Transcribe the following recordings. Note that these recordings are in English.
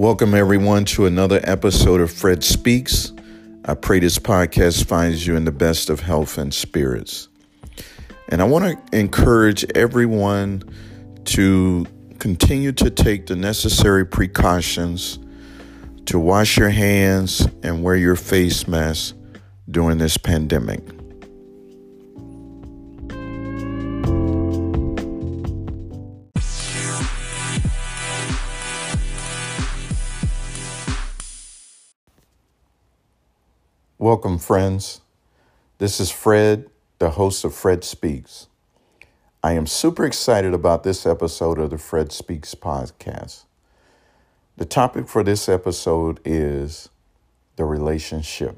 Welcome, everyone, to another episode of Fred Speaks. I pray this podcast finds you in the best of health and spirits. And I want to encourage everyone to continue to take the necessary precautions to wash your hands and wear your face mask during this pandemic. Welcome, friends. This is Fred, the host of Fred Speaks. I am super excited about this episode of the Fred Speaks podcast. The topic for this episode is the relationship.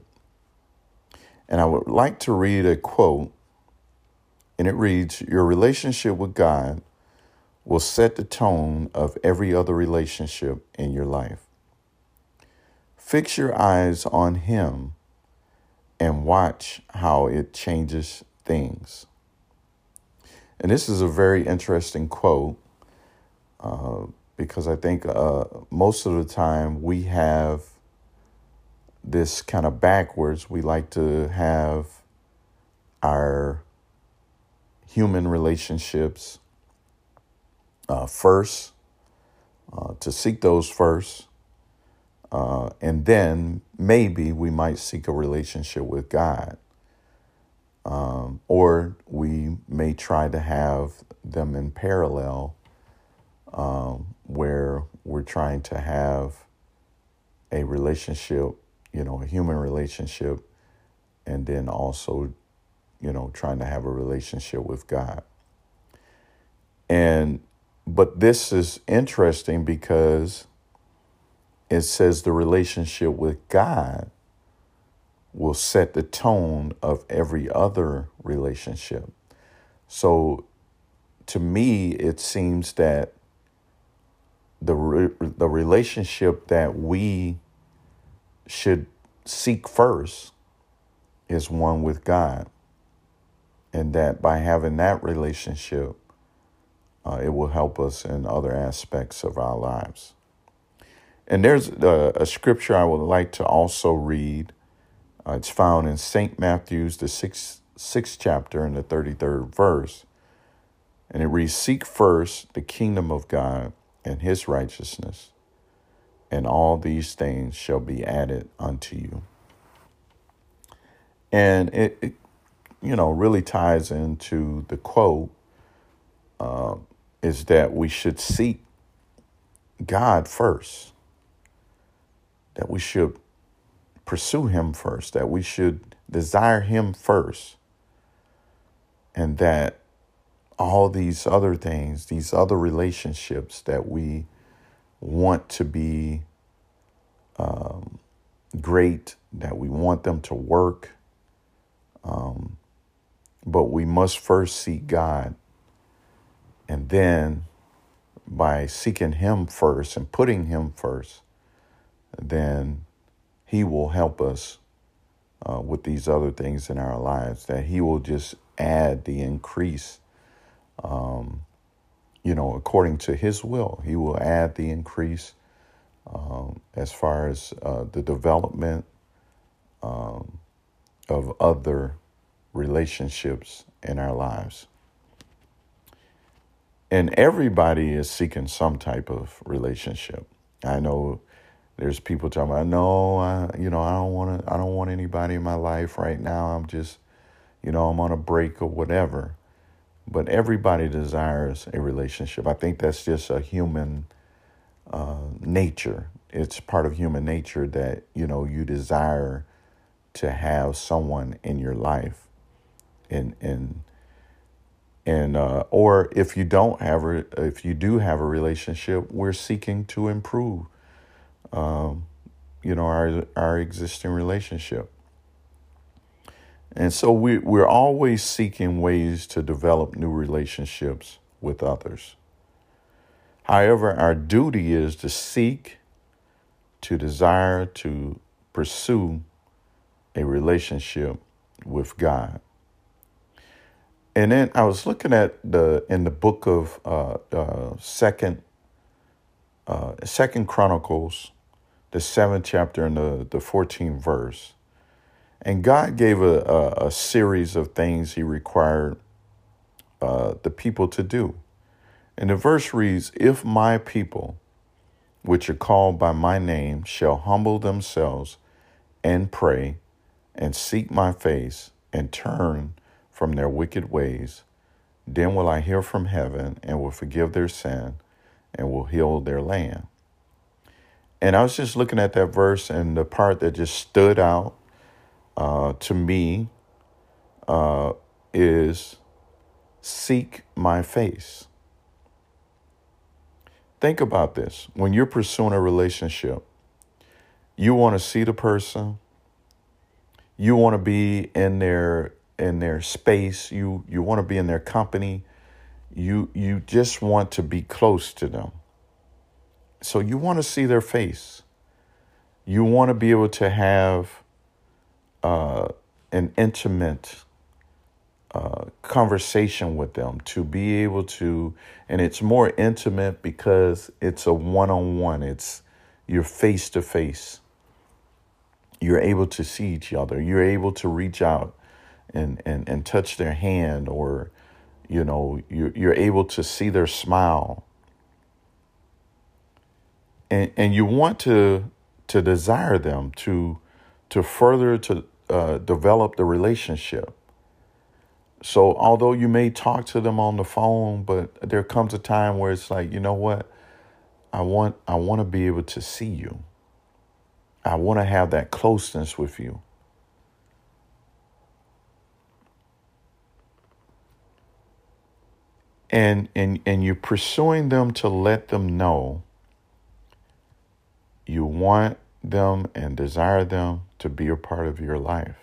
And I would like to read a quote, and it reads Your relationship with God will set the tone of every other relationship in your life. Fix your eyes on Him and watch how it changes things. And this is a very interesting quote uh, because I think uh, most of the time we have this kind of backwards. We like to have our human relationships uh, first, uh, to seek those first, uh, and then maybe we might seek a relationship with God. Um, or we may try to have them in parallel um, where we're trying to have a relationship, you know, a human relationship, and then also, you know, trying to have a relationship with God. And, but this is interesting because it says the relationship with God will set the tone of every other relationship. So to me, it seems that the, re- the relationship that we should seek first is one with God. And that by having that relationship, uh, it will help us in other aspects of our lives. And there's a, a scripture I would like to also read. Uh, it's found in St. Matthew's, the sixth, sixth chapter, and the 33rd verse. And it reads Seek first the kingdom of God and his righteousness, and all these things shall be added unto you. And it, it you know, really ties into the quote uh, is that we should seek God first that we should pursue Him first, that we should desire Him first, and that all these other things, these other relationships that we want to be um, great, that we want them to work, um, but we must first seek God. And then by seeking Him first and putting Him first, then He will help us uh, with these other things in our lives, that He will just add the increase, um, you know, according to His will. He will add the increase um, as far as uh, the development um, of other relationships in our lives. And everybody is seeking some type of relationship. I know there's people talking about no I, you know i don't want to i don't want anybody in my life right now. I'm just you know i'm on a break or whatever. But everybody desires a relationship. I think that's just a human uh, nature. It's part of human nature that you know you desire to have someone in your life. And and and uh, or if you don't have a if you do have a relationship we're seeking to improve um, you know, our our existing relationship. And so we we're always seeking ways to develop new relationships with others. However, our duty is to seek, to desire, to pursue a relationship with God. And then I was looking at the in the book of uh, uh, Second uh, Second Chronicles the seventh chapter and the, the 14th verse. And God gave a, a, a series of things He required uh, the people to do. And the verse reads If my people, which are called by my name, shall humble themselves and pray and seek my face and turn from their wicked ways, then will I hear from heaven and will forgive their sin and will heal their land. And I was just looking at that verse, and the part that just stood out uh, to me uh, is seek my face. Think about this. When you're pursuing a relationship, you want to see the person, you want to be in their in their space, you you want to be in their company, you you just want to be close to them. So you want to see their face. You want to be able to have uh, an intimate uh, conversation with them, to be able to, and it's more intimate because it's a one on one, it's you're face to face. You're able to see each other, you're able to reach out and, and, and touch their hand, or, you know, you're, you're able to see their smile and and you want to to desire them to to further to uh, develop the relationship. So although you may talk to them on the phone, but there comes a time where it's like, you know what? I want I want to be able to see you. I want to have that closeness with you. And and and you're pursuing them to let them know you want them and desire them to be a part of your life.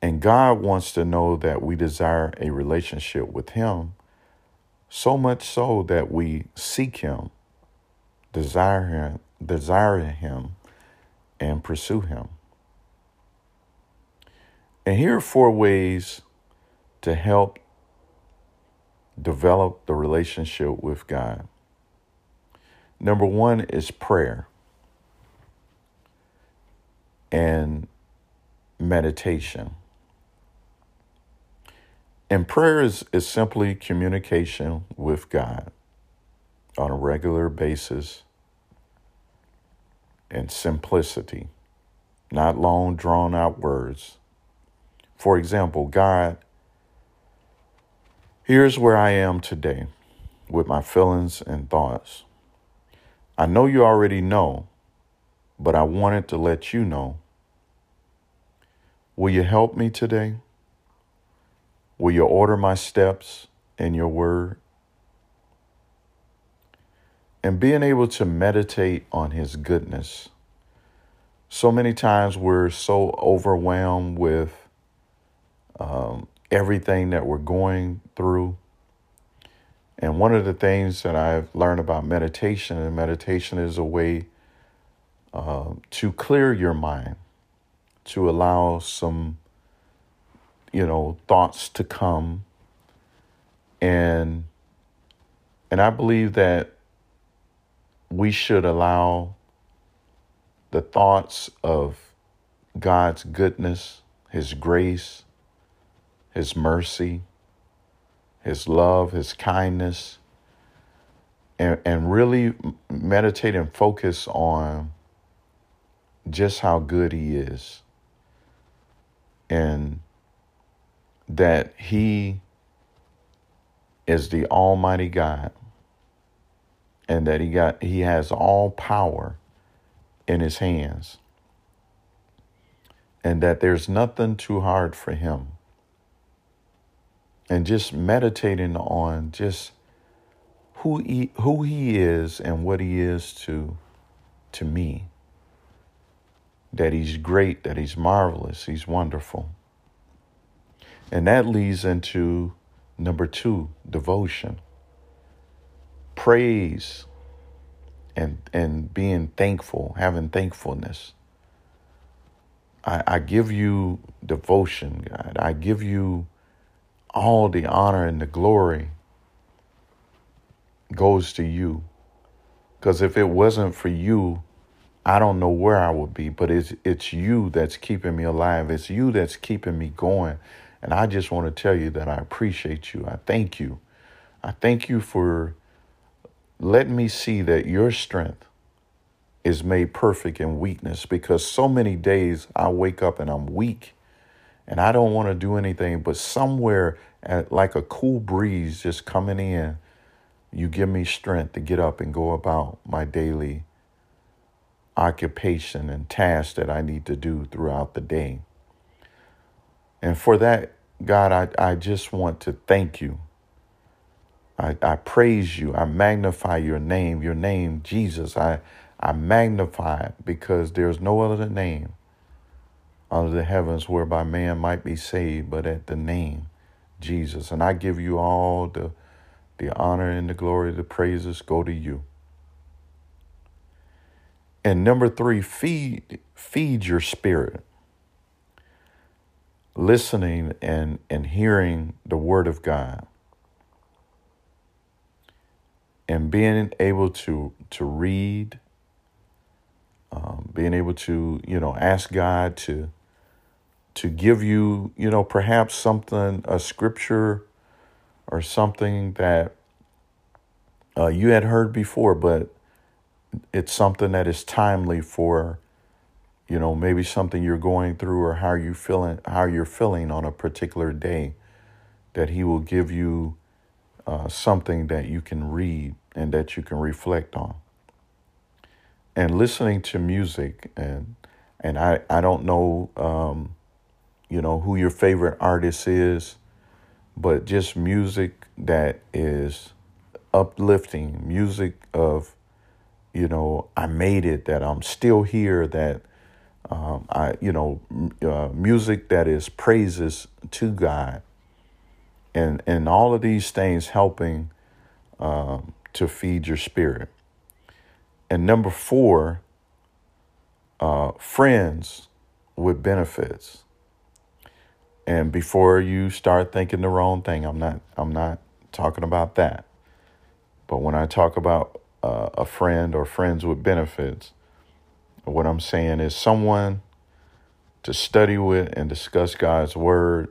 And God wants to know that we desire a relationship with Him, so much so that we seek Him, desire Him, desire Him, and pursue Him. And here are four ways to help develop the relationship with God. Number one is prayer and meditation. And prayer is, is simply communication with God on a regular basis and simplicity, not long drawn out words. For example, God, here's where I am today with my feelings and thoughts. I know you already know, but I wanted to let you know. Will you help me today? Will you order my steps in your word? And being able to meditate on his goodness. So many times we're so overwhelmed with um, everything that we're going through and one of the things that I've learned about meditation, and meditation is a way uh, to clear your mind, to allow some, you know, thoughts to come. And and I believe that we should allow the thoughts of God's goodness, His grace, His mercy, his love, his kindness, and, and really meditate and focus on just how good he is. And that he is the almighty God and that he got he has all power in his hands and that there's nothing too hard for him and just meditating on just who he, who he is and what he is to to me. That he's great that he's marvelous he's wonderful. And that leads into number 2 devotion. Praise and and being thankful having thankfulness. I, I give you devotion god. I give you all the honor and the glory goes to you Because if it wasn't for you, I don't know where I would be, but it's it's you that's keeping me alive. It's you that's keeping me going. And I just want to tell you that I appreciate you. I thank you. I thank you for letting me see that your strength is made perfect in weakness because so many days I wake up and I'm weak and I don't want to do anything, but somewhere at, like a cool breeze just coming in, you give me strength to get up and go about my daily occupation and tasks that I need to do throughout the day. And for that, God, I, I just want to thank you. I, I praise you. I magnify your name, your name, Jesus. I, I magnify it because there's no other name under the heavens whereby man might be saved, but at the name Jesus. And I give you all the, the honor and the glory, the praises go to you. And number three, feed feed your spirit. Listening and, and hearing the word of God. And being able to to read, um, being able to, you know, ask God to to give you, you know, perhaps something, a scripture or something that uh, you had heard before, but it's something that is timely for you know maybe something you're going through or how you feeling how you're feeling on a particular day that he will give you uh, something that you can read and that you can reflect on. And listening to music and and I, I don't know um, you know who your favorite artist is but just music that is uplifting music of you know, I made it, that I'm still here, that um, I, you know, uh, music that is praises to God, and and all of these things helping um, to feed your spirit. And number four, uh, friends with benefits. And before you start thinking the wrong thing, I'm not I'm not talking about that. But when I talk about uh, a friend or friends with benefits. What I'm saying is someone to study with and discuss God's word.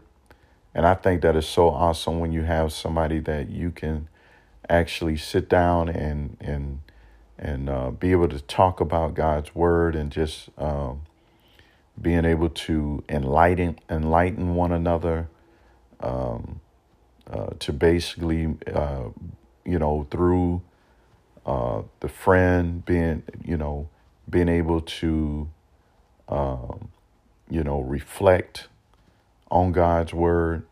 And I think that is so awesome when you have somebody that you can actually sit down and and and uh, be able to talk about God's word and just um, being able to enlighten enlighten one another. Um, uh, to basically, uh, you know, through uh, the friend being, you know, being able to, um, you know, reflect on God's word,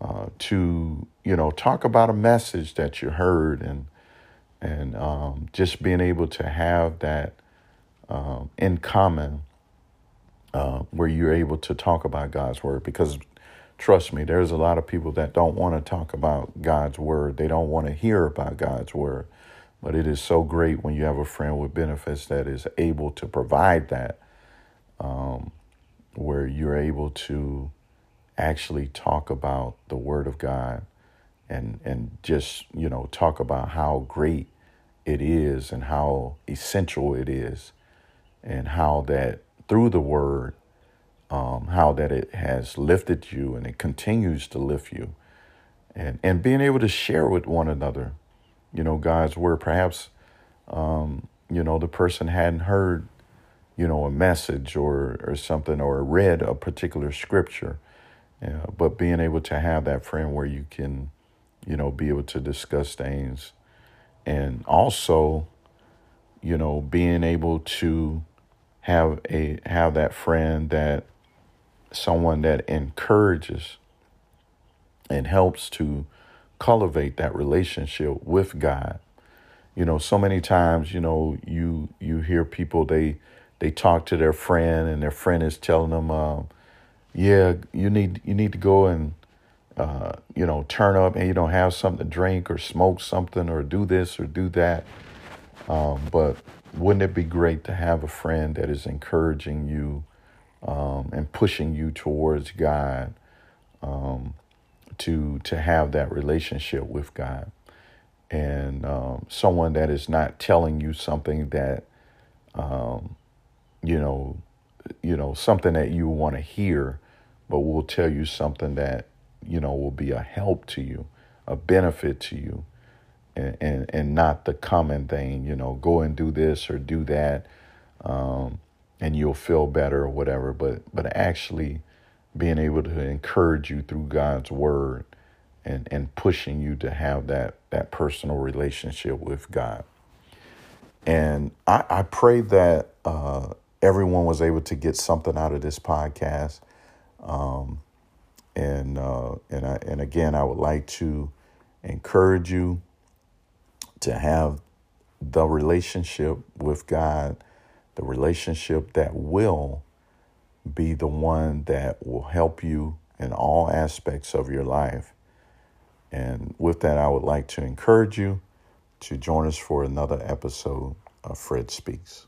uh, to, you know, talk about a message that you heard and, and um, just being able to have that um, in common uh, where you're able to talk about God's word because trust me, there's a lot of people that don't want to talk about God's word. They don't want to hear about God's word. But it is so great when you have a friend with benefits that is able to provide that, um, where you're able to actually talk about the Word of God and and just you know talk about how great it is and how essential it is, and how that through the Word, um, how that it has lifted you and it continues to lift you, and and being able to share with one another you know, God's word. Perhaps, um, you know, the person hadn't heard, you know, a message or, or something or read a particular scripture. Uh, but being able to have that friend where you can, you know, be able to discuss things and also, you know, being able to have a have that friend that someone that encourages and helps to cultivate that relationship with God. You know, so many times, you know, you you hear people they they talk to their friend and their friend is telling them, uh, "Yeah, you need you need to go and uh, you know turn up and you don't have something to drink or smoke something or do this or do that." Um, but wouldn't it be great to have a friend that is encouraging you um, and pushing you towards God? Um, to to have that relationship with God. and um, someone that is not telling you something that um, you know you know something that you want to hear but will tell you something that you know will be a help to you a benefit to you and and, and not the common thing you know go and do this or do that um, and you'll feel better or whatever but but actually being able to encourage you through God's word and and pushing you to have that that personal relationship with God. And I, I pray that uh, everyone was able to get something out of this podcast. Um, and uh, and I, and again, I would like to encourage you to have the relationship with God, the relationship that will be the one that will help you in all aspects of your life and with that, I would like to encourage you to join us for another episode of Fred Speaks.